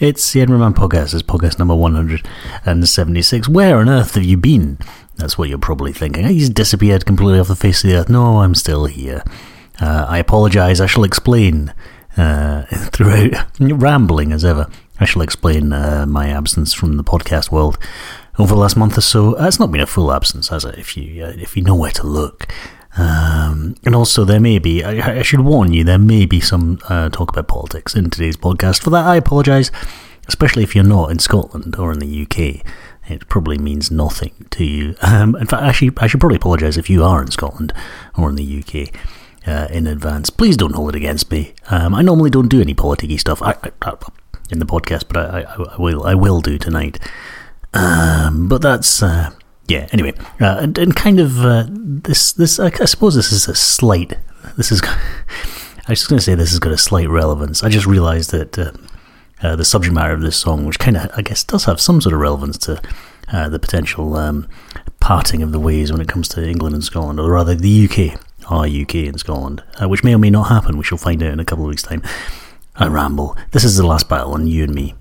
It's the Edinburgh Man podcast. It's podcast number 176. Where on earth have you been? That's what you're probably thinking. He's disappeared completely off the face of the earth. No, I'm still here. Uh, I apologise. I shall explain uh, throughout, rambling as ever. I shall explain uh, my absence from the podcast world over the last month or so. It's not been a full absence, has it? If you uh, if you know where to look. Um, and also, there may be, I, I, should warn you, there may be some uh, talk about politics in today's podcast. For that, I apologise, especially if you're not in Scotland or in the UK. It probably means nothing to you. Um, in fact, actually, I should probably apologise if you are in Scotland or in the UK. Uh, in advance, please don't hold it against me. Um, I normally don't do any politicky stuff I, I, in the podcast, but I, will. I will do tonight. Um, but that's uh, yeah. Anyway, uh, and, and, kind of uh, this this I, suppose this is a slight. This is. I was just going to say this has got a slight relevance. I just realised that uh, uh, the subject matter of this song, which kind of I guess does have some sort of relevance to uh, the potential um, parting of the ways when it comes to England and Scotland, or rather the UK, our UK and Scotland, uh, which may or may not happen. We shall find out in a couple of weeks' time. I ramble. This is the last battle on you and me.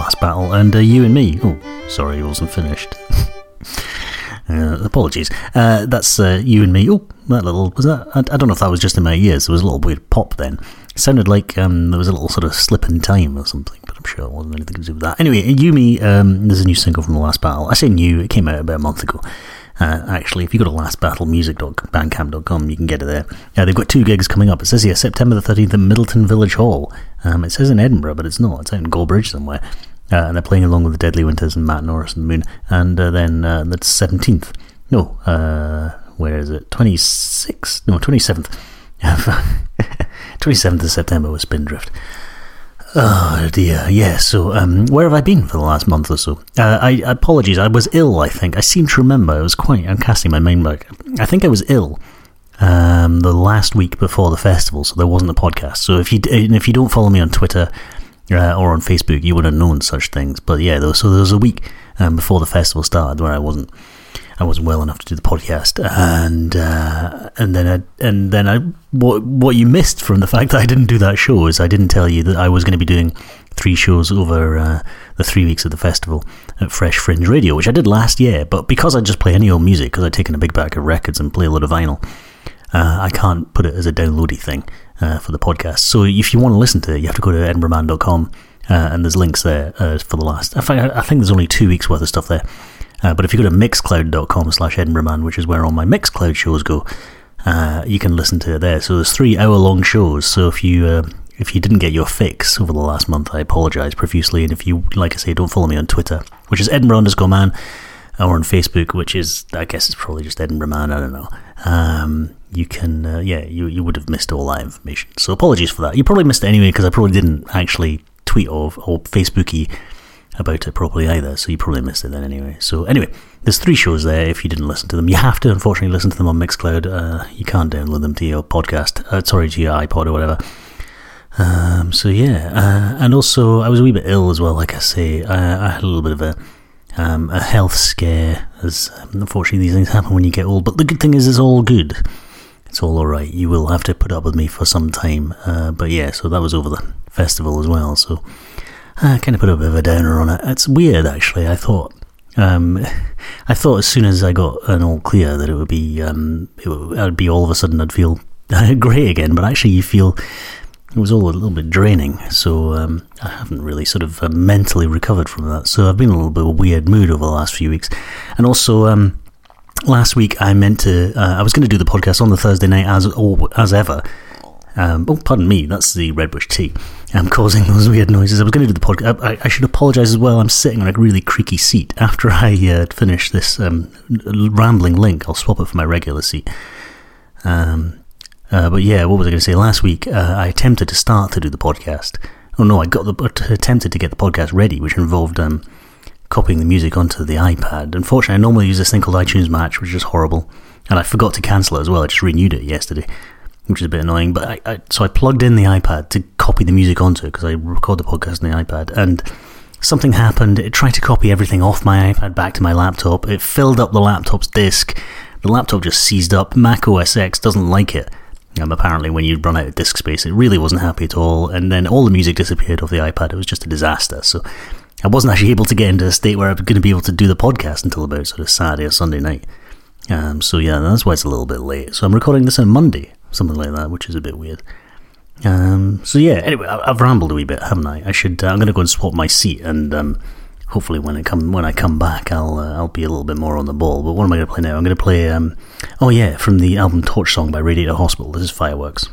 And uh, you and me. Oh, sorry, it wasn't finished. uh, apologies. Uh, that's uh, you and me. Oh, that little was that? I, I, don't know if that was just in my ears. There was a little weird pop then. It sounded like um, there was a little sort of slip in time or something, but I'm sure it wasn't anything to do with that. Anyway, you me. Um, there's a new single from the last battle. I say new. It came out about a month ago. Uh, actually, if you go to lastbattlemusic.bandcamp.com, you can get it there. Uh, they've got two gigs coming up. It says here September the 13th at Middleton Village Hall. Um, it says in Edinburgh, but it's not. It's out in Gorebridge somewhere. Uh, and they're playing along with the Deadly Winters and Matt Norris and the Moon. And uh, then uh, that's 17th. No, where is it? 26th? No, 27th. 27th of September was Spindrift. Oh dear, yeah. So, um, where have I been for the last month or so? Uh, I apologies. I was ill. I think I seem to remember. I was quite. I'm casting my mind back. I think I was ill um, the last week before the festival, so there wasn't a podcast. So if you if you don't follow me on Twitter uh, or on Facebook, you would have known such things. But yeah, though, so there was a week um, before the festival started where I wasn't I wasn't well enough to do the podcast, and uh, and then I, and then I what what you missed from the fact that I didn't do that show is I didn't tell you that I was going to be doing three shows over uh, the three weeks of the festival at Fresh Fringe Radio, which I did last year. But because I just play any old music, because I've taken a big bag of records and play a lot of vinyl, uh, I can't put it as a downloady thing uh, for the podcast. So if you want to listen to it, you have to go to edinburghman.com. Uh, and there's links there uh, for the last. I think, I think there's only two weeks worth of stuff there. Uh, but if you go to mixcloud.com slash edinburghman, which is where all my Mixcloud shows go, uh, you can listen to it there. So there's three hour long shows. So if you uh, if you didn't get your fix over the last month, I apologise profusely. And if you, like I say, don't follow me on Twitter, which is Edinburgh underscore man, or on Facebook, which is, I guess it's probably just Edinburgh man, I don't know. Um, you can, uh, yeah, you, you would have missed all that information. So apologies for that. You probably missed it anyway because I probably didn't actually tweet or, or Facebooky about it properly either, so you probably missed it then anyway. So anyway, there's three shows there. If you didn't listen to them, you have to unfortunately listen to them on Mixcloud. Uh, you can't download them to your podcast, uh, sorry, to your iPod or whatever. Um, so yeah, uh, and also I was a wee bit ill as well. Like I say, I, I had a little bit of a um, a health scare, as um, unfortunately these things happen when you get old. But the good thing is, it's all good. It's all alright. You will have to put up with me for some time. Uh, but yeah, so that was over the festival as well. So I kind of put a bit of a downer on it. It's weird, actually. I thought, um, I thought as soon as I got an all clear that it would be, um, it would be all of a sudden I'd feel great again. But actually, you feel it was all a little bit draining. So um, I haven't really sort of uh, mentally recovered from that. So I've been in a little bit of a weird mood over the last few weeks, and also. Um, last week, I meant to. Uh, I was going to do the podcast on the Thursday night as as ever, um, oh, pardon me, that's the Redbush tea. I'm causing those weird noises. I was going to do the podcast. I, I, should apologise as well. I'm sitting on a really creaky seat. After I uh, finish this um, rambling link, I'll swap it for my regular seat. Um, uh, but yeah, what was I going to say? Last week, uh, I attempted to start to do the podcast. Oh no, I got the attempted to get the podcast ready, which involved um, copying the music onto the iPad. Unfortunately, I normally use this thing called iTunes Match, which is horrible, and I forgot to cancel it as well. I just renewed it yesterday which is a bit annoying. But I, I so I plugged in the iPad to copy the music onto because I record the podcast on the iPad, and something happened. It tried to copy everything off my iPad back to my laptop. It filled up the laptop's disk. The laptop just seized up. Mac OS X doesn't like it. Um, apparently, when you run out of disk space, it really wasn't happy at all. And then all the music disappeared off the iPad. It was just a disaster. So I wasn't actually able to get into a state where I was going to be able to do the podcast until about sort of Saturday or Sunday night. Um, so yeah, that's why it's a little bit late. So I'm recording this on Monday, something like that, which is a bit weird. Um, so yeah, anyway, I, have rambled a wee bit, haven't I? I should. Uh, I'm going to go and swap my seat, and um, hopefully, when I come when I come back, I'll uh, I'll be a little bit more on the ball. But what am I going to play now? I'm going to play. Um, oh yeah, from the album Torch Song by Radiator Hospital. This is Fireworks.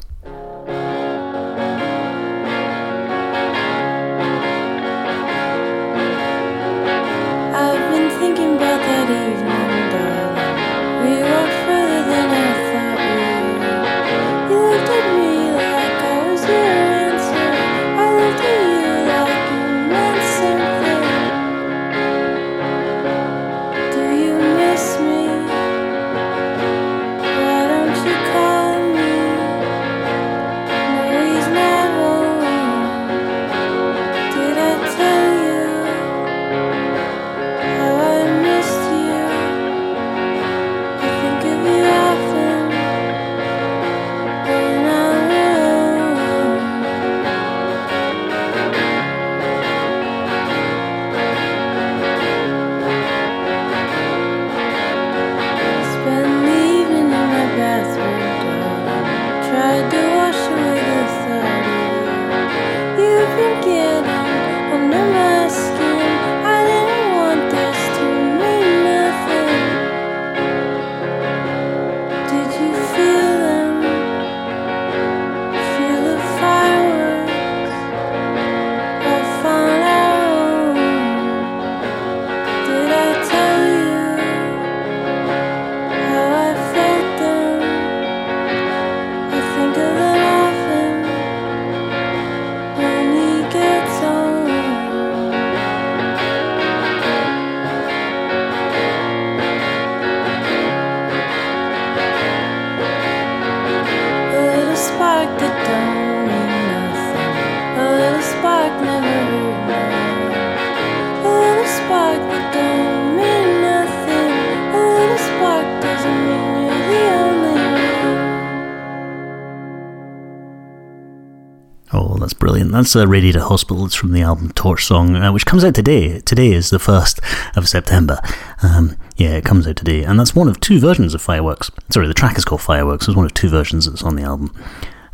Brilliant. That's uh, Radiator Hospital. It's from the album Torch Song, uh, which comes out today. Today is the 1st of September. Um, yeah, it comes out today. And that's one of two versions of Fireworks. Sorry, the track is called Fireworks. It's one of two versions that's on the album.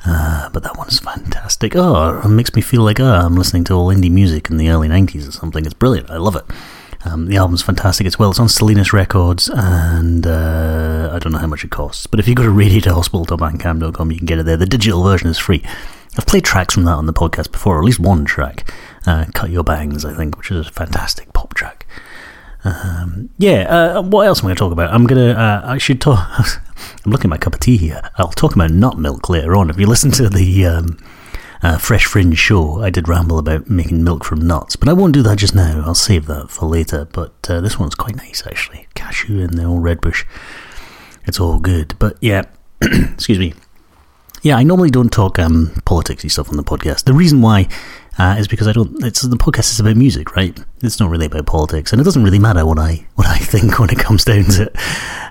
Uh, but that one's fantastic. Oh, it makes me feel like oh, I'm listening to all indie music in the early 90s or something. It's brilliant. I love it. Um, the album's fantastic as well. It's on Salinas Records, and uh, I don't know how much it costs. But if you go to radiatorhospital.bandcamp.com, you can get it there. The digital version is free. I've played tracks from that on the podcast before, or at least one track, uh, "Cut Your Bangs," I think, which is a fantastic pop track. Um, yeah, uh, what else am I going to talk about? I'm gonna. Uh, I should talk. I'm looking at my cup of tea here. I'll talk about nut milk later on. If you listen to the um, uh, Fresh Fringe show, I did ramble about making milk from nuts, but I won't do that just now. I'll save that for later. But uh, this one's quite nice, actually. Cashew and the old red bush. It's all good. But yeah, excuse me. Yeah, I normally don't talk um, politicsy stuff on the podcast. The reason why uh, is because I don't. It's the podcast is about music, right? It's not really about politics, and it doesn't really matter what I what I think when it comes down to it.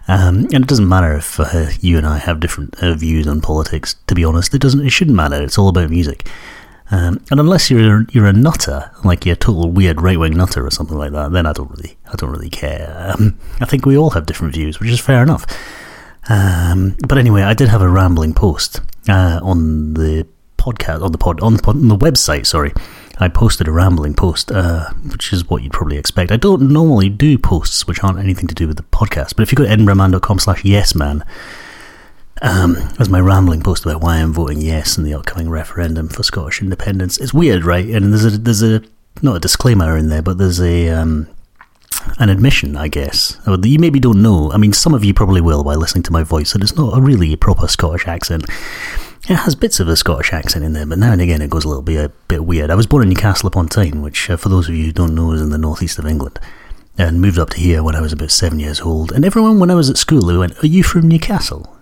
Um, and it doesn't matter if uh, you and I have different uh, views on politics. To be honest, it doesn't. It shouldn't matter. It's all about music. Um, and unless you're you're a nutter, like you're a total weird right wing nutter or something like that, then I don't really I don't really care. Um, I think we all have different views, which is fair enough. Um, but anyway, I did have a rambling post uh, on the podcast, on the pod, on the, pod, on the website. Sorry, I posted a rambling post, uh, which is what you'd probably expect. I don't normally do posts which aren't anything to do with the podcast, but if you go to edinburghman.com slash yesman, um, there's my rambling post about why I'm voting yes in the upcoming referendum for Scottish independence. It's weird, right? And there's a there's a not a disclaimer in there, but there's a um, an admission, I guess. You maybe don't know. I mean, some of you probably will by listening to my voice, and it's not a really proper Scottish accent. It has bits of a Scottish accent in there, but now and again it goes a little bit a bit weird. I was born in Newcastle upon Tyne, which, uh, for those of you who don't know, is in the northeast of England, and moved up to here when I was about seven years old. And everyone, when I was at school, they went, "Are you from Newcastle?"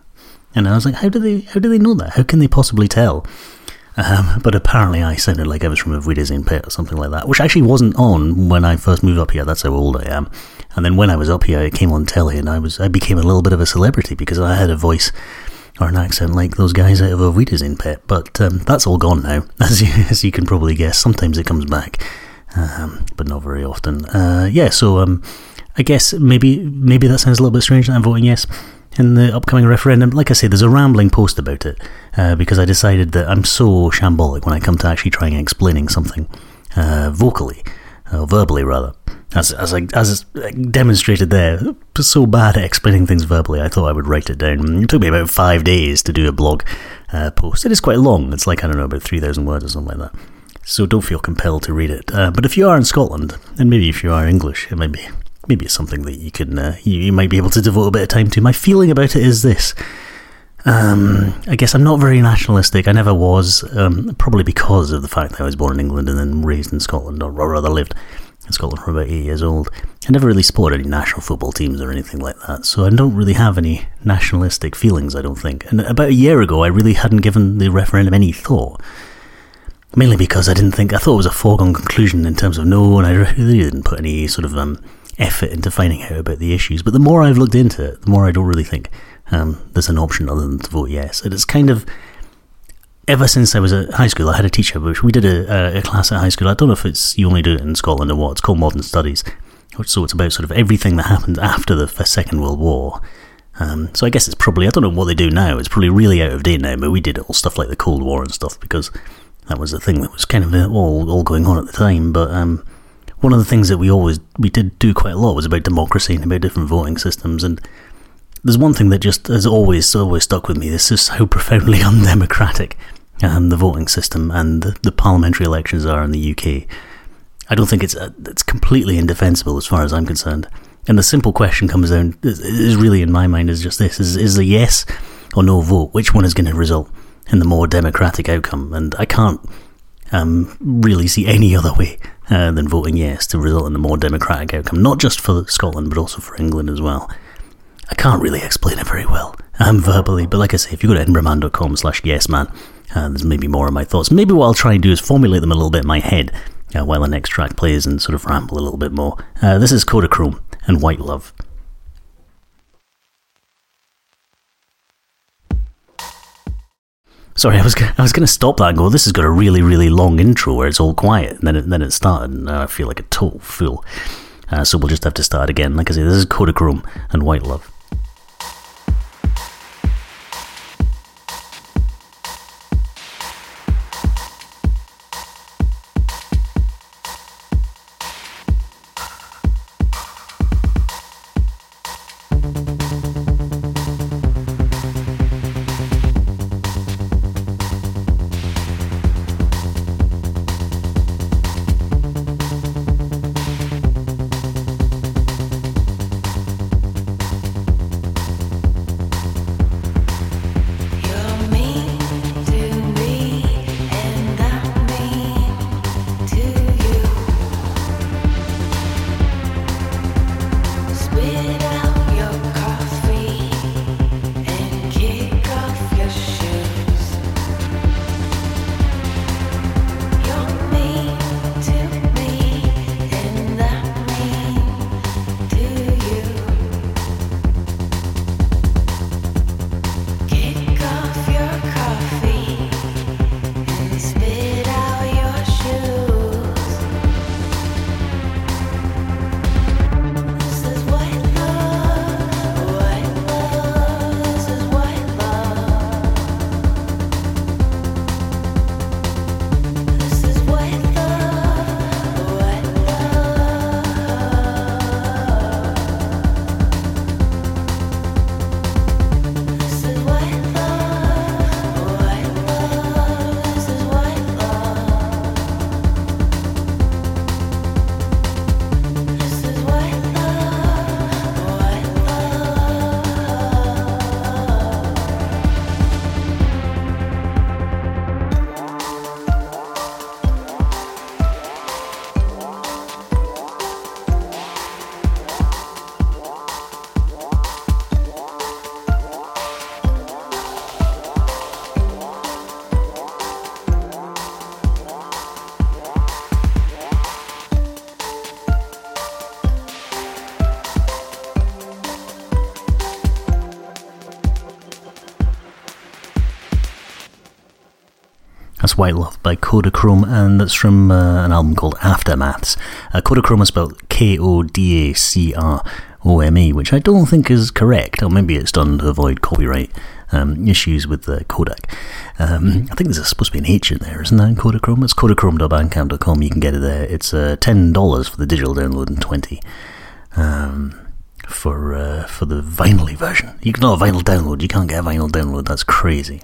And I was like, "How do they? How do they know that? How can they possibly tell?" Um, but apparently, I sounded like I was from Auf Wiedersehen, Pet or something like that, which actually wasn't on when I first moved up here. That's how old I am. And then when I was up here, it came on telly, and I was I became a little bit of a celebrity because I had a voice or an accent like those guys out of Auf Wiedersehen, Pet. But um, that's all gone now, as you, as you can probably guess. Sometimes it comes back, um, but not very often. Uh, yeah, so um, I guess maybe maybe that sounds a little bit strange that I'm voting yes in the upcoming referendum. Like I say, there's a rambling post about it uh, because I decided that I'm so shambolic when I come to actually trying and explaining something uh, vocally, or verbally rather. As, as I as demonstrated there, so bad at explaining things verbally, I thought I would write it down. It took me about five days to do a blog uh, post. It is quite long. It's like I don't know about three thousand words or something like that. So don't feel compelled to read it. Uh, but if you are in Scotland, and maybe if you are English, it might be maybe it's something that you can uh, you, you, might be able to devote a bit of time to. My feeling about it is this. Um, I guess I'm not very nationalistic. I never was, um, probably because of the fact that I was born in England and then raised in Scotland, or rather lived in Scotland for about eight years old. I never really supported any national football teams or anything like that, so I don't really have any nationalistic feelings, I don't think. And about a year ago, I really hadn't given the referendum any thought. Mainly because I didn't think, I thought it was a foregone conclusion in terms of no, and I really didn't put any sort of um, effort into finding out about the issues. But the more I've looked into it, the more I don't really think um, there's an option other than to vote yes. And it's kind of ever since I was at high school, I had a teacher, which we did a, a, class at high school. I don't know if it's you only do it in Scotland or what. It's called Modern Studies. Which so it's about sort of everything that happened after the Second World War. Um, so I guess it's probably I don't know what they do now. It's probably really out of date now. But we did all stuff like the Cold War and stuff because that was the thing that was kind of all all going on at the time. But um, one of the things that we always we did do quite a lot was about democracy and about different voting systems. And there's one thing that just has always always stuck with me. This is how profoundly undemocratic um, the voting system and the, the, parliamentary elections are in the UK. I don't think it's uh, it's completely indefensible as far as I'm concerned. And the simple question comes down is really in my mind is just this: is is a yes or no vote? Which one is going to result in the more democratic outcome? And I can't um, really see any other way uh, than voting yes to result in a more democratic outcome, not just for Scotland, but also for England as well. I can't really explain it very well um, verbally, but like I say, if you go to edinburghman.com slash yesman, uh, there's maybe more of my thoughts. Maybe what I'll try and do is formulate them a little bit in my head uh, while the next track plays and sort of ramble a little bit more. Uh, this is Kodacrome and White Love. Sorry, I was I was going to stop that and go. This has got a really really long intro where it's all quiet, and then it, then it started, and I feel like a total fool. Uh, so we'll just have to start again. Like I say, this is Kodacrome and White Love. White Love by Kodacrome, and that's from uh, an album called Aftermaths. Uh, Kodacrome is spelled K O D A C R O M E, which I don't think is correct, or maybe it's done to avoid copyright um, issues with the Kodak. Um, I think there's supposed to be an H in there, isn't there, in Kodachrome? It's kodacrome.bandcamp.com, you can get it there. It's uh, $10 for the digital download and 20 um, for uh, for the vinyl version. You can not a vinyl download, you can't get a vinyl download, that's crazy.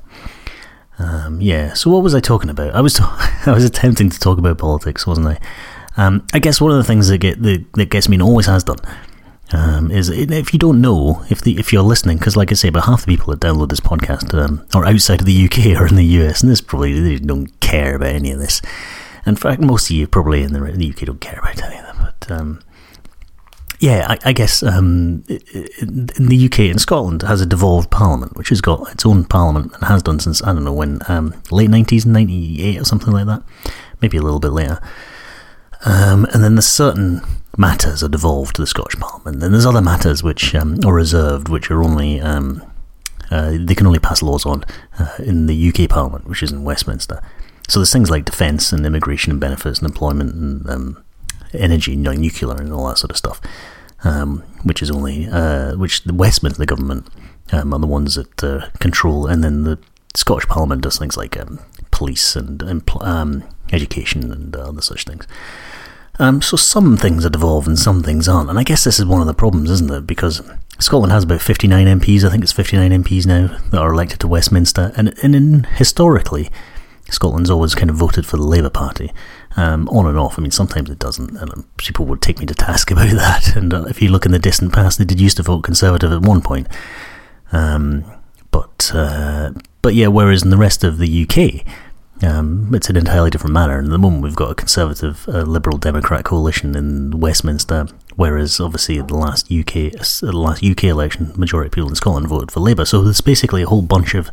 Um, yeah. So what was I talking about? I was I was attempting to talk about politics, wasn't I? Um, I guess one of the things that get that, that gets me and always has done um, is if you don't know if the if you're listening, because like I say, about half the people that download this podcast um, are outside of the UK or in the US, and this probably they don't care about any of this. In fact, most of you probably in the, in the UK don't care about any of them. But um, yeah, I, I guess um, in the UK and Scotland has a devolved parliament, which has got its own parliament and has done since I don't know when, um, late nineties, ninety eight or something like that, maybe a little bit later. Um, and then there's certain matters are devolved to the Scottish Parliament. Then there's other matters which um, are reserved, which are only um, uh, they can only pass laws on uh, in the UK Parliament, which is in Westminster. So there's things like defence and immigration and benefits and employment and um, energy, know, nuclear and all that sort of stuff, um, which is only uh, which the Westminster government um, are the ones that uh, control, and then the Scottish Parliament does things like um, police and um, education and uh, other such things. Um, so some things are devolved and some things aren't, and I guess this is one of the problems, isn't it? Because Scotland has about 59 MPs, I think it's 59 MPs now that are elected to Westminster, and, and in, historically, Scotland's always kind of voted for the Labour Party, um, on and off. I mean, sometimes it doesn't, and um, people would take me to task about that. And uh, if you look in the distant past, they did used to vote Conservative at one point. Um, but uh, but yeah, whereas in the rest of the UK, um, it's an entirely different matter. And at the moment, we've got a Conservative uh, Liberal Democrat coalition in Westminster, whereas obviously the last UK the last UK election, majority of people in Scotland voted for Labour. So there's basically a whole bunch of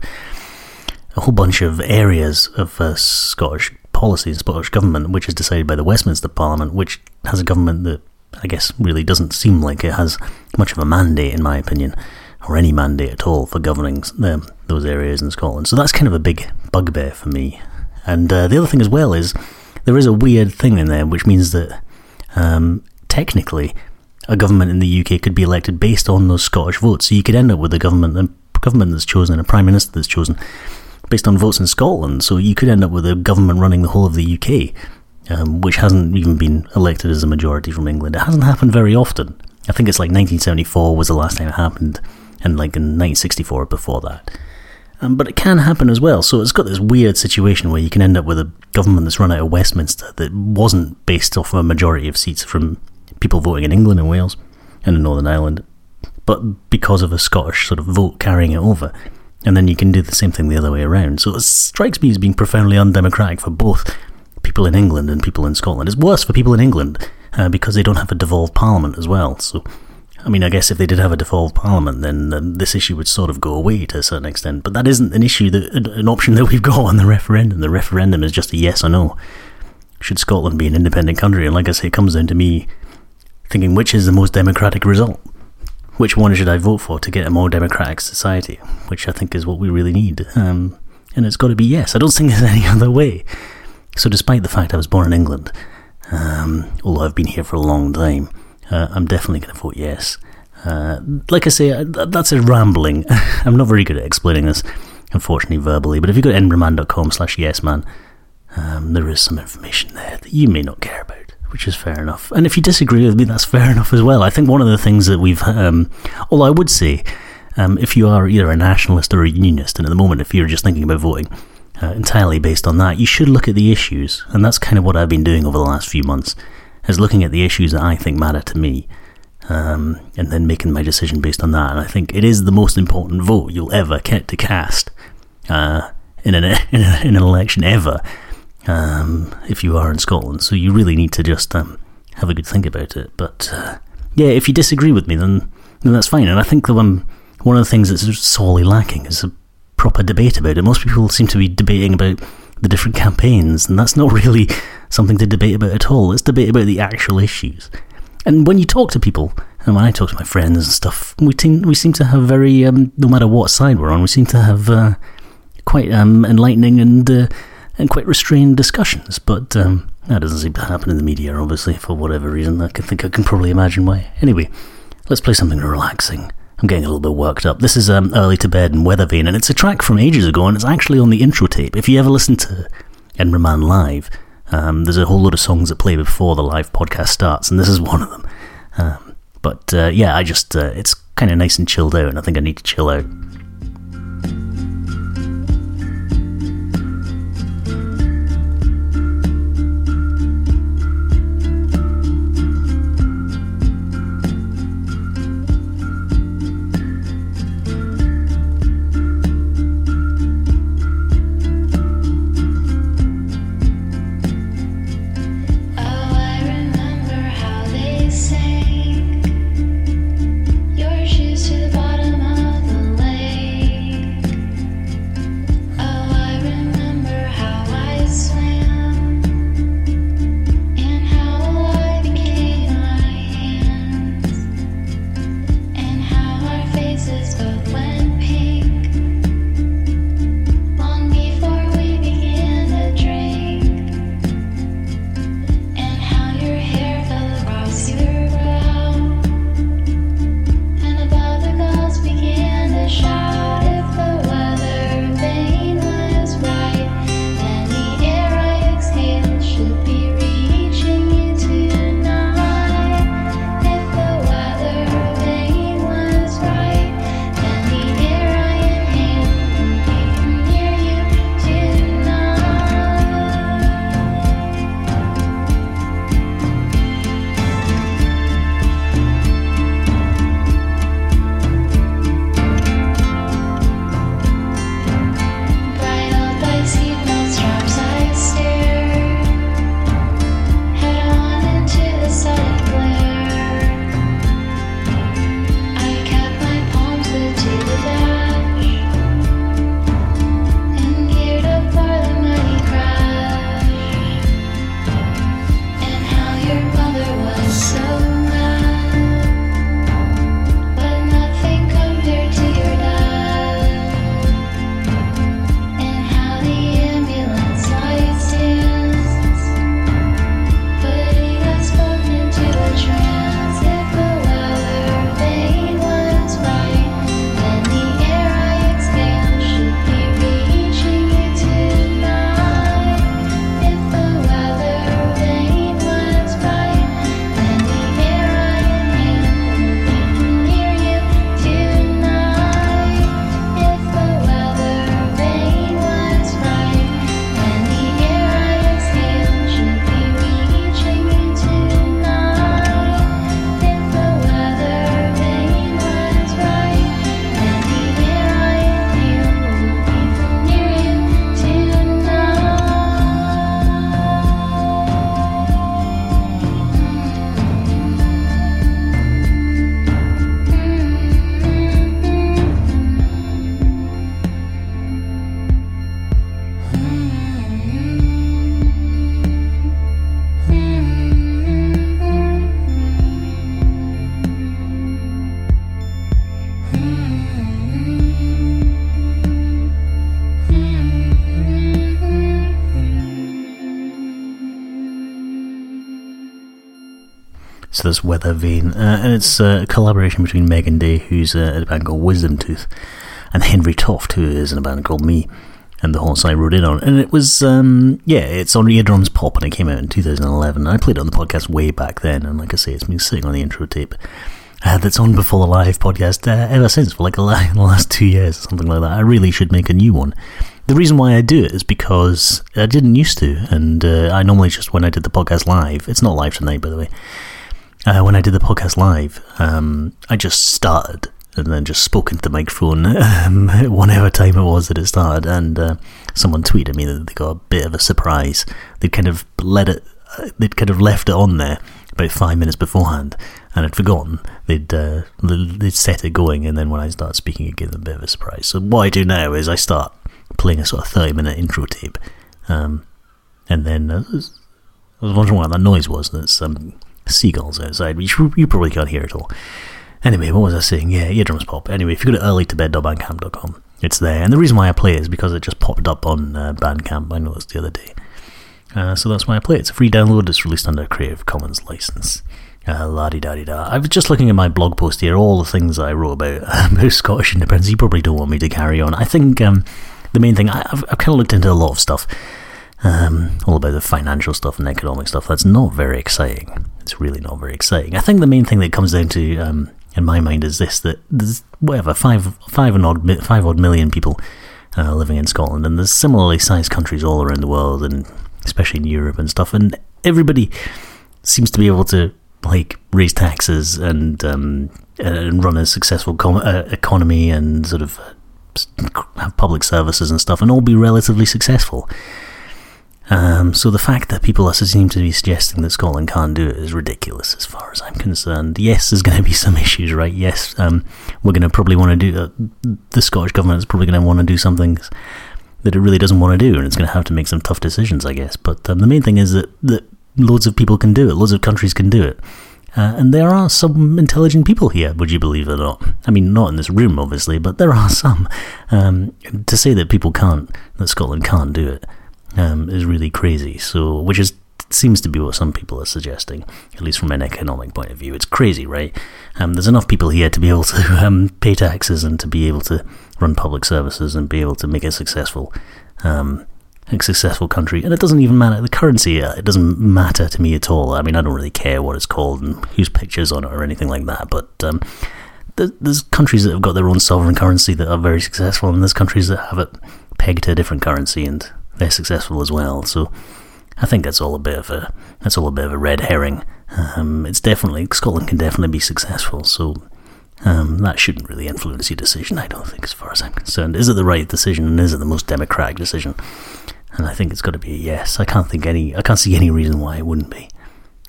a whole bunch of areas of uh, Scottish policy, in Scottish government, which is decided by the Westminster Parliament, which has a government that I guess really doesn't seem like it has much of a mandate, in my opinion, or any mandate at all for governing um, those areas in Scotland. So that's kind of a big bugbear for me. And uh, the other thing as well is there is a weird thing in there, which means that um, technically a government in the UK could be elected based on those Scottish votes. So you could end up with a government, a government that's chosen, and a prime minister that's chosen based on votes in Scotland. So you could end up with a government running the whole of the UK, um, which hasn't even been elected as a majority from England. It hasn't happened very often. I think it's like 1974 was the last time it happened, and like in 1964 before that. Um, but it can happen as well. So it's got this weird situation where you can end up with a government that's run out of Westminster that wasn't based off of a majority of seats from people voting in England and Wales and in Northern Ireland, but because of a Scottish sort of vote carrying it over. And then you can do the same thing the other way around. So it strikes me as being profoundly undemocratic for both people in England and people in Scotland. It's worse for people in England uh, because they don't have a devolved parliament as well. So, I mean, I guess if they did have a devolved parliament, then this issue would sort of go away to a certain extent. But that isn't an issue, that, an option that we've got on the referendum. The referendum is just a yes or no. Should Scotland be an independent country? And like I say, it comes down to me thinking which is the most democratic result. Which one should I vote for to get a more democratic society? Which I think is what we really need. Um, and it's got to be yes. I don't think there's any other way. So, despite the fact I was born in England, um, although I've been here for a long time, uh, I'm definitely going to vote yes. Uh, like I say, that's a rambling. I'm not very good at explaining this, unfortunately, verbally. But if you go to edinburghman.com slash yesman, um, there is some information there that you may not care about which is fair enough. And if you disagree with me, that's fair enough as well. I think one of the things that we've, um, although I would say, um, if you are either a nationalist or a unionist, and at the moment, if you're just thinking about voting uh, entirely based on that, you should look at the issues. And that's kind of what I've been doing over the last few months, is looking at the issues that I think matter to me. Um, and then making my decision based on that. And I think it is the most important vote you'll ever get to cast uh, in, an, in, an election ever um, if you are in Scotland. So you really need to just um, have a good think about it. But uh, yeah, if you disagree with me, then then that's fine. And I think the one one of the things that's sorely lacking is a proper debate about it. Most people seem to be debating about the different campaigns, and that's not really something to debate about at all. Let's debate about the actual issues. And when you talk to people, and when I talk to my friends and stuff, we seem we seem to have very um, no matter what side we're on, we seem to have uh, quite um, enlightening and uh, and quite restrained discussions. But um, that doesn't seem to happen in the media, obviously, for whatever reason. I can think I can probably imagine why. Anyway, let's play something relaxing. I'm getting a little bit worked up. This is um, Early to Bed and Weathervane, and it's a track from ages ago, and it's actually on the intro tape. If you ever listen to Edinburgh Man Live, um, there's a whole lot of songs that play before the live podcast starts, and this is one of them. Um, but uh, yeah, I just, uh, it's kind of nice and chilled out, and I think I need to chill out. This Weather Vane, uh, and it's a collaboration between Megan Day, who's uh, in a band called Wisdom Tooth, and Henry Toft, who is in a band called Me, and the horse I rode in on. And it was, um, yeah, it's on Eardrums Pop, and it came out in 2011. I played it on the podcast way back then, and like I say, it's been sitting on the intro tape. Uh, that's on before the live podcast uh, ever since for like the last two years or something like that. I really should make a new one. The reason why I do it is because I didn't used to, and uh, I normally just when I did the podcast live. It's not live tonight, by the way. Uh, when I did the podcast live, um, I just started and then just spoke into the microphone um, whatever time it was that it started, and uh, someone tweeted me that they got a bit of a surprise. They'd kind of let it, they'd kind of left it on there about five minutes beforehand, and had forgotten. They'd uh, they'd set it going, and then when I started speaking, it gave them a bit of a surprise. So what I do now is I start playing a sort of thirty minute intro tape, um, and then uh, I was wondering what that noise was. That's um, seagulls outside, which you probably can't hear at all. Anyway, what was I saying? Yeah, eardrums pop. Anyway, if you go to earlytobed.bandcamp.com, it's there. And the reason why I play it is because it just popped up on uh, Bandcamp. I noticed the other day. Uh, so that's why I play it. It's a free download. It's released under a Creative Commons license. Uh, la di da di da. I was just looking at my blog post here, all the things I wrote about, about Scottish independence. You probably don't want me to carry on. I think um, the main thing, I, have I've kind of looked into a lot of stuff, um, all about the financial stuff and economic stuff. That's not very exciting. It's really not very exciting. I think the main thing that comes down to, um, in my mind, is this: that there's whatever five five and odd five odd million people uh, living in Scotland, and there's similarly sized countries all around the world, and especially in Europe and stuff, and everybody seems to be able to like raise taxes and um, and run a successful com- uh, economy and sort of have public services and stuff, and all be relatively successful. Um, so the fact that people seem to be suggesting that Scotland can't do it is ridiculous, as far as I'm concerned. Yes, there's going to be some issues, right? Yes, um, we're going to probably want to do. Uh, the Scottish government is probably going to want to do some things that it really doesn't want to do, and it's going to have to make some tough decisions, I guess. But um, the main thing is that that loads of people can do it. Loads of countries can do it. Uh, and there are some intelligent people here, would you believe it or not? I mean, not in this room, obviously, but there are some. Um, to say that people can't, that Scotland can't do it, um, is really crazy. So, which is seems to be what some people are suggesting, at least from an economic point of view. It's crazy, right? Um, there's enough people here to be able to um, pay taxes and to be able to run public services and be able to make a successful, um, a successful country. And it doesn't even matter the currency. Uh, it doesn't matter to me at all. I mean, I don't really care what it's called and whose pictures on it or anything like that. But um, there's countries that have got their own sovereign currency that are very successful, and there's countries that have it pegged to a different currency and they're successful as well. So I think that's all a bit of a that's all a bit of a red herring. Um, it's definitely Scotland can definitely be successful. So um, that shouldn't really influence your decision. I don't think, as far as I'm concerned. Is it the right decision and is it the most democratic decision? And I think it's got to be a yes. I can't think any. I can't see any reason why it wouldn't be.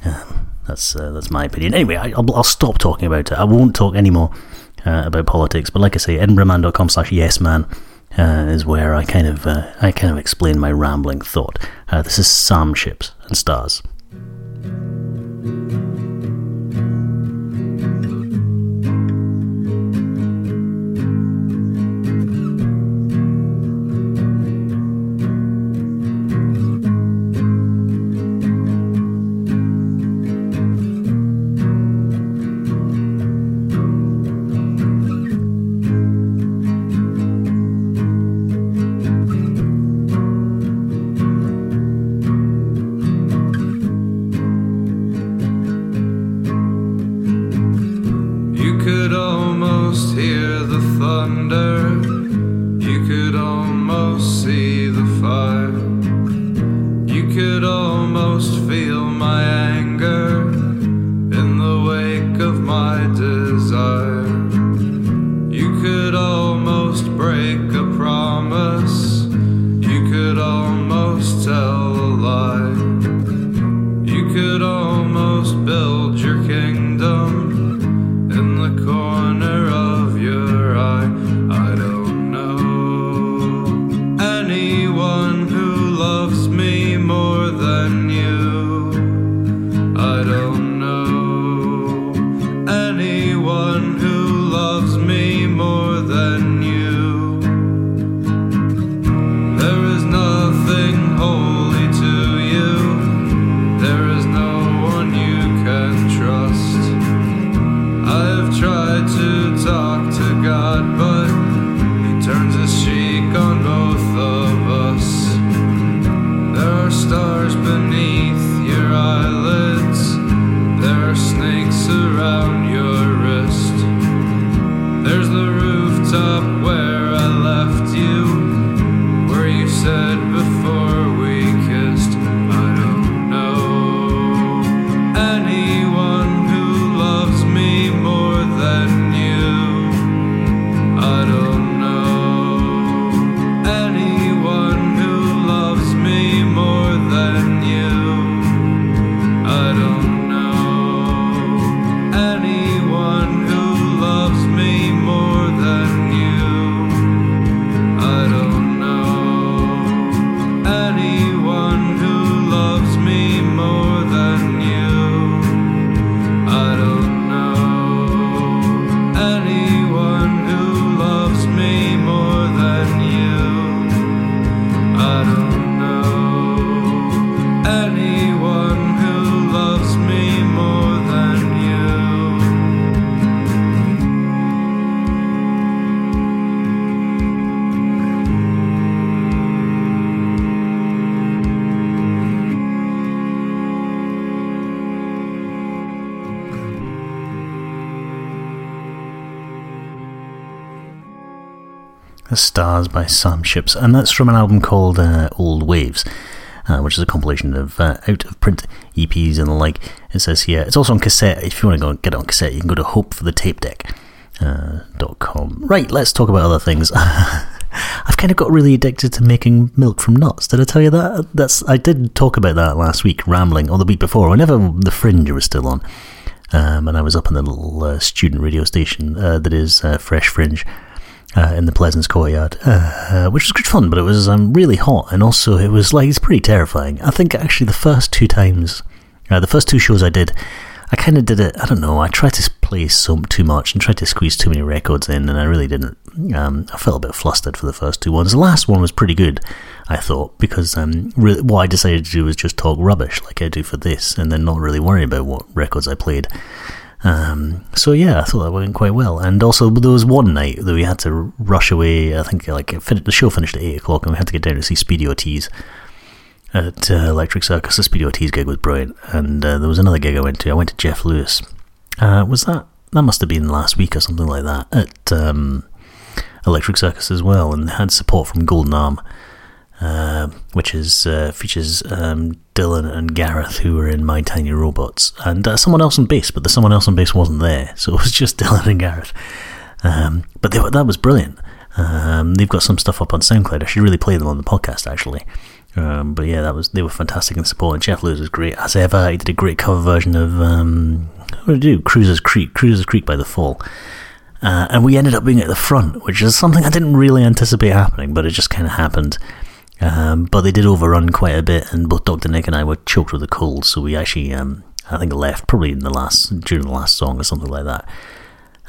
Um, that's uh, that's my opinion. Anyway, I, will I'll stop talking about it. I won't talk anymore uh, about politics. But like I say, edinburghman.com slash yesman uh, is where I kind of uh, I kind of explain my rambling thought. Uh, this is Psalm Ships and Stars. By Sam Ships, and that's from an album called uh, Old Waves. Uh, which is a compilation of uh, out of print EPs and the like. It says here it's also on cassette. If you want to go and get it on cassette, you can go to hopefortheTapeDeck.com. Uh, right, let's talk about other things. I've kind of got really addicted to making milk from nuts. Did I tell you that? That's I did talk about that last week, rambling, or the week before, whenever the Fringe was still on, um, and I was up in the little uh, student radio station uh, that is uh, Fresh Fringe. Uh, in the Pleasance courtyard, uh, which was good fun, but it was um, really hot, and also it was like it's pretty terrifying. I think actually the first two times, uh, the first two shows I did, I kind of did it. I don't know. I tried to play so too much and tried to squeeze too many records in, and I really didn't. Um, I felt a bit flustered for the first two ones. The last one was pretty good, I thought, because um, really, what I decided to do was just talk rubbish like I do for this, and then not really worry about what records I played. Um, so yeah, I thought that went quite well. And also, there was one night that we had to rush away. I think like the show finished at eight o'clock, and we had to get down to see Speedy Ortiz at uh, Electric Circus. The Speedy Ortiz gig was brilliant, and uh, there was another gig I went to. I went to Jeff Lewis. Uh, was that that must have been last week or something like that at um, Electric Circus as well, and had support from Golden Arm, uh, which is uh, features um, Dylan and Gareth who were in My Tiny Robots, and uh, someone else on bass, but the someone else on bass wasn't there, so it was just Dylan and Gareth. Um, but that was brilliant. Um, they've got some stuff up on SoundCloud. I should really play them on the podcast actually. Um, but yeah, that was they were fantastic in support. And Jeff Lewis was great as ever. He did a great cover version of um, what did he do? Cruisers Creek, Cruisers Creek by the Fall. Uh, and we ended up being at the front, which is something I didn't really anticipate happening, but it just kind of happened. Um, but they did overrun quite a bit, and both Dr. Nick and I were choked with a cold, so we actually, um, I think, left probably in the last during the last song or something like that.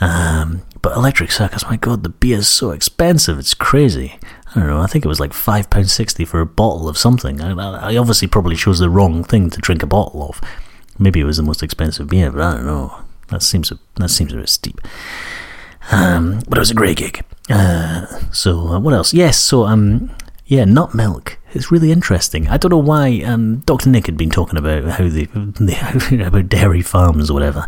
Um, but Electric Circus, my god, the beer is so expensive, it's crazy. I don't know, I think it was like £5.60 for a bottle of something. I, I, obviously probably chose the wrong thing to drink a bottle of. Maybe it was the most expensive beer, but I don't know. That seems a, that seems a bit steep. Um, but it was a great gig. Uh, so uh, what else? Yes, so um, yeah, nut milk. It's really interesting. I don't know why. Um, Dr. Nick had been talking about how they about dairy farms or whatever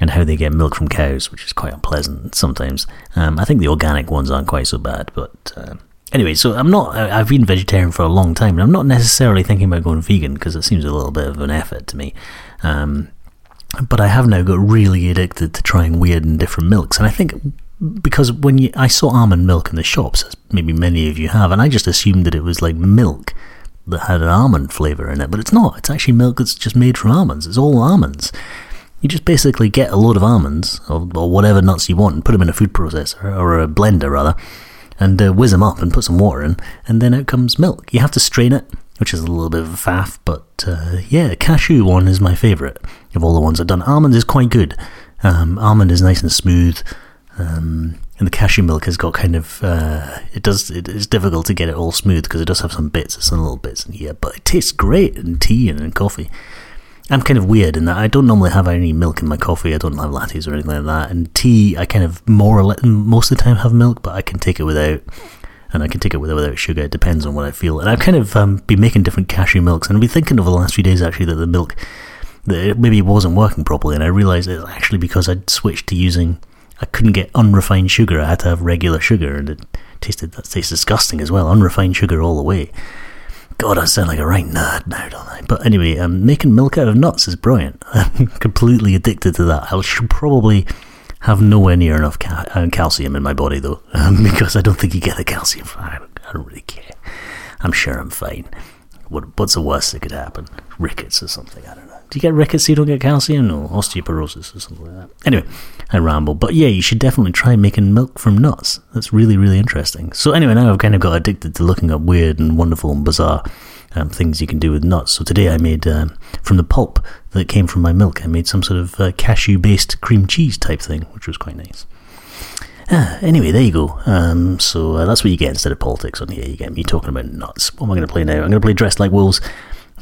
and how they get milk from cows, which is quite unpleasant sometimes. Um, I think the organic ones aren't quite so bad, but uh, Anyway, so I'm not. I've been vegetarian for a long time, and I'm not necessarily thinking about going vegan because it seems a little bit of an effort to me. Um, but I have now got really addicted to trying weird and different milks, and I think because when you, I saw almond milk in the shops, as maybe many of you have, and I just assumed that it was like milk that had an almond flavour in it, but it's not. It's actually milk that's just made from almonds. It's all almonds. You just basically get a load of almonds or, or whatever nuts you want and put them in a food processor or a blender rather and uh, whiz them up and put some water in, and then out comes milk. You have to strain it, which is a little bit of a faff, but uh, yeah, cashew one is my favourite of all the ones I've done. Almond is quite good. Um, almond is nice and smooth, um, and the cashew milk has got kind of uh, it does it is difficult to get it all smooth because it does have some bits, some little bits in here, but it tastes great in tea and in coffee. I'm kind of weird in that I don't normally have any milk in my coffee. I don't have lattes or anything like that. And tea, I kind of more or less most of the time have milk, but I can take it without, and I can take it without, without sugar. It depends on what I feel. And I've kind of um, been making different cashew milks, and I've been thinking over the last few days actually that the milk that it maybe wasn't working properly, and I realised it's actually because I'd switched to using. I couldn't get unrefined sugar. I had to have regular sugar, and it tasted that tastes disgusting as well. Unrefined sugar all the way. God, I sound like a right nerd now, don't I? But anyway, um, making milk out of nuts is brilliant. I'm completely addicted to that. I should probably have nowhere near enough uh, calcium in my body, though, um, because I don't think you get the calcium. I don't, I don't really care. I'm sure I'm fine. What, what's the worst that could happen? Rickets or something? I don't know. Do you get rickets so you don't get calcium? No, osteoporosis or something like that. Anyway, I ramble. But yeah, you should definitely try making milk from nuts. That's really, really interesting. So anyway, now I've kind of got addicted to looking up weird and wonderful and bizarre um, things you can do with nuts. So today I made, um, from the pulp that came from my milk, I made some sort of uh, cashew-based cream cheese type thing, which was quite nice. Ah, anyway, there you go. Um, so uh, that's what you get instead of politics on here. You get me talking about nuts. What am I going to play now? I'm going to play Dressed Like Wolves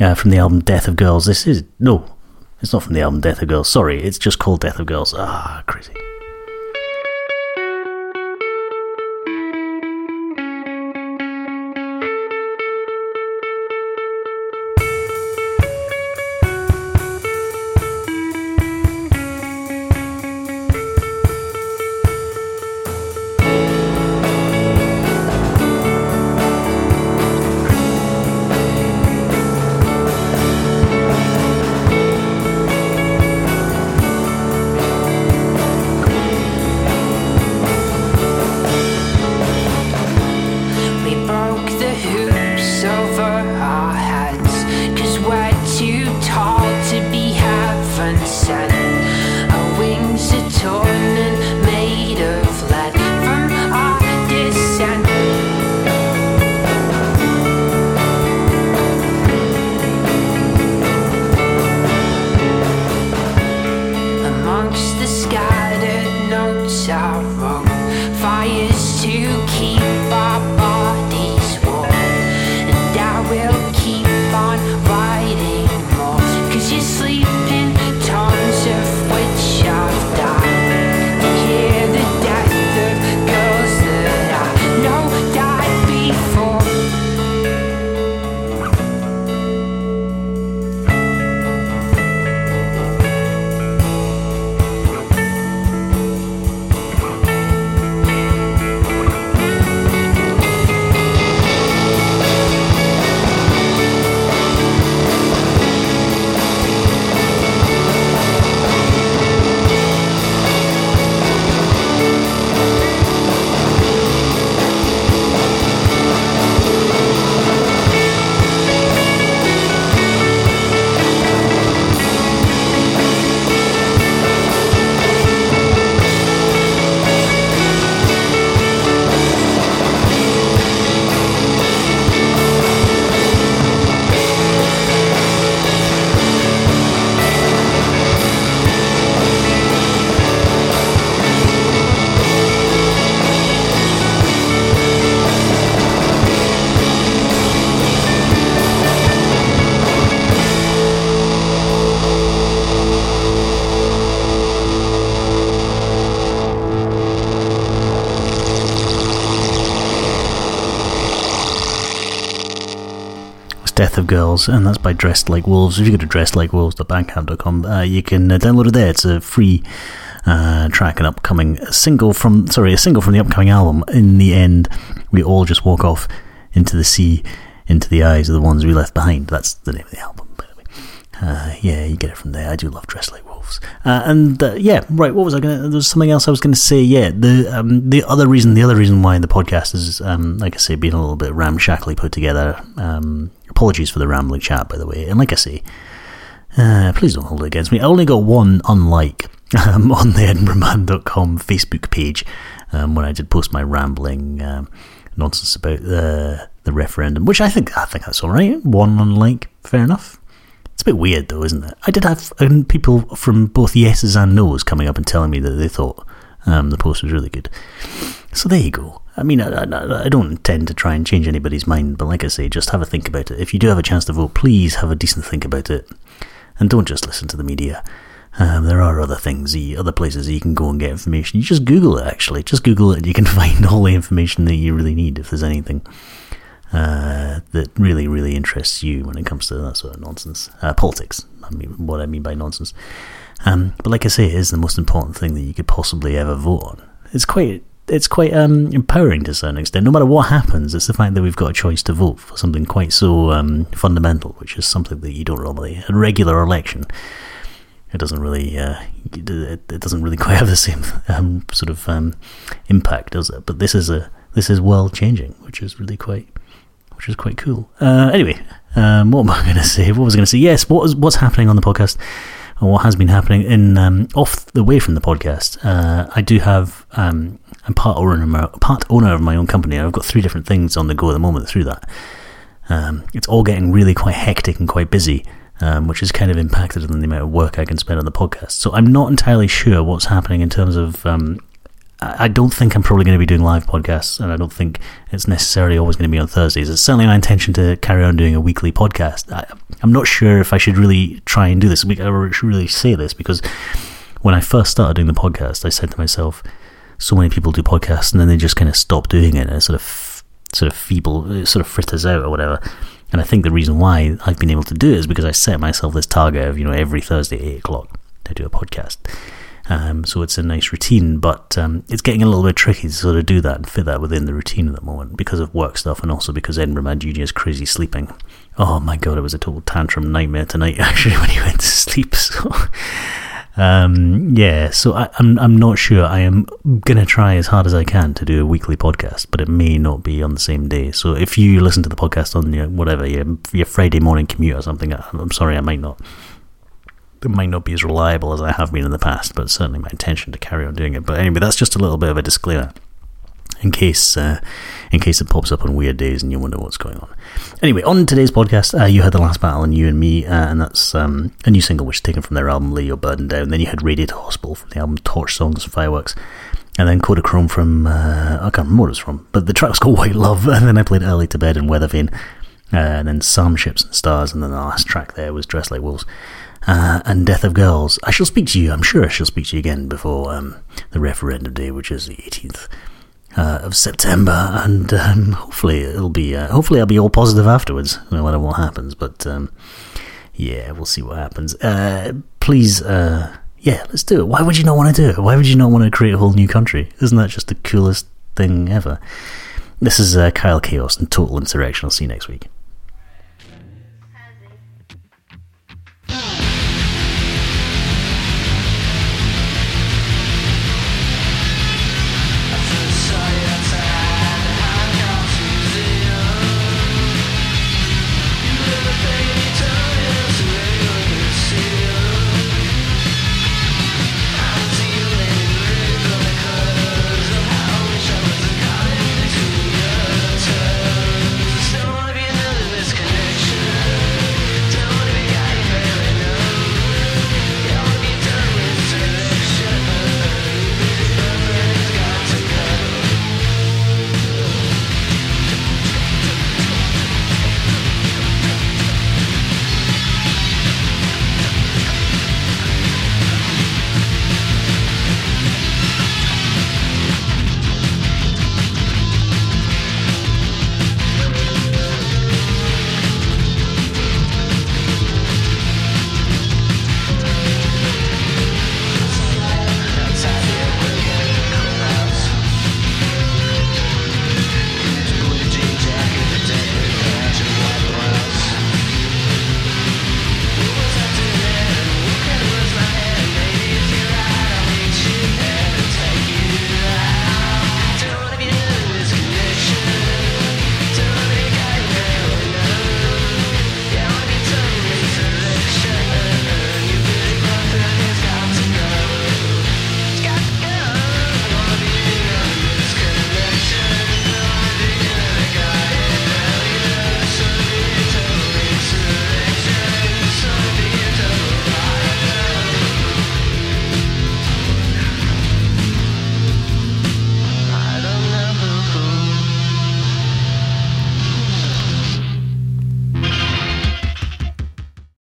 uh, from the album Death of Girls. This is no, it's not from the album Death of Girls. Sorry, it's just called Death of Girls. Ah, crazy. Death of Girls, and that's by Dressed Like Wolves. If you go to dressedlikewolves.bandcamp.com, uh, you can uh, download it there. It's a free uh, track, an upcoming single from, sorry, a single from the upcoming album. In the end, we all just walk off into the sea, into the eyes of the ones we left behind. That's the name of the album, by the way. Uh, yeah, you get it from there. I do love Dressed Like Wolves. Uh, and uh, yeah, right. What was I going? to... There was something else I was going to say. Yeah, the um, the other reason, the other reason why the podcast is, um, like I say, being a little bit ramshackly put together. Um, apologies for the rambling chat, by the way. And like I say, uh, please don't hold it against me. I only got one unlike um, on the EdinburghMan.com Facebook page um, when I did post my rambling um, nonsense about the the referendum, which I think I think that's all right. One unlike, fair enough. It's a bit weird though, isn't it? I did have people from both yeses and nos coming up and telling me that they thought um, the post was really good. So there you go. I mean, I, I, I don't intend to try and change anybody's mind, but like I say, just have a think about it. If you do have a chance to vote, please have a decent think about it, and don't just listen to the media. Um, there are other things, other places you can go and get information. You just Google it, actually. Just Google it, and you can find all the information that you really need if there's anything uh, that really, really interests you when it comes to that sort of nonsense. Uh, politics, I mean, what I mean by nonsense. Um, but like I say, it is the most important thing that you could possibly ever vote on. It's quite it's quite um, empowering to a certain extent. No matter what happens, it's the fact that we've got a choice to vote for something quite so um, fundamental, which is something that you don't normally. A regular election, it doesn't really, uh, it, doesn't really quite have the same um, sort of um, impact, does it? But this is a this is world changing, which is really quite, which is quite cool. Uh, anyway, um, what am I going to say? What was I going to say? Yes, what is what's happening on the podcast? Or what has been happening in um, off the way from the podcast? Uh, I do have um, I'm part owner, part owner of my own company. I've got three different things on the go at the moment through that. Um, it's all getting really quite hectic and quite busy, um, which has kind of impacted on the amount of work I can spend on the podcast. So I'm not entirely sure what's happening in terms of. Um, I don't think I'm probably going to be doing live podcasts, and I don't think it's necessarily always going to be on Thursdays. It's certainly my intention to carry on doing a weekly podcast. I, I'm not sure if I should really try and do this. I should really say this because when I first started doing the podcast, I said to myself, so many people do podcasts and then they just kind of stop doing it and it sort of sort of feeble sort of fritters out or whatever and I think the reason why I've been able to do it is because I set myself this target of you know every Thursday at 8 o'clock to do a podcast um, so it's a nice routine but um, it's getting a little bit tricky to sort of do that and fit that within the routine at the moment because of work stuff and also because Edinburgh Man Junior is crazy sleeping oh my god it was a total tantrum nightmare tonight actually when he went to sleep so um, yeah, so I, am I'm, I'm not sure. I am gonna try as hard as I can to do a weekly podcast, but it may not be on the same day. So if you listen to the podcast on your whatever your your Friday morning commute or something, I'm sorry, I might not it might not be as reliable as I have been in the past, but certainly my intention to carry on doing it. But anyway, that's just a little bit of a disclaimer in case uh, in case it pops up on weird days and you wonder what's going on. Anyway, on today's podcast, uh, you had the last battle and you and me, uh, and that's um, a new single which is taken from their album "Lay Your Burden Down." Then you had "Radiator Hospital" from the album "Torch Songs and Fireworks," and then Kodacrome from uh, I can't remember what it's from, but the track's called "White Love," and then I played "Early to Bed" and "Weather Vane," uh, and then "Psalm Ships and Stars," and then the last track there was "Dressed Like Wolves." Uh, and Death of Girls. I shall speak to you, I'm sure I shall speak to you again before um, the referendum day, which is the 18th uh, of September, and um, hopefully it'll be uh, hopefully I'll be all positive afterwards, no matter what happens. But um, yeah, we'll see what happens. Uh, please, uh, yeah, let's do it. Why would you not want to do it? Why would you not want to create a whole new country? Isn't that just the coolest thing ever? This is uh, Kyle Chaos and Total Insurrection. I'll see you next week.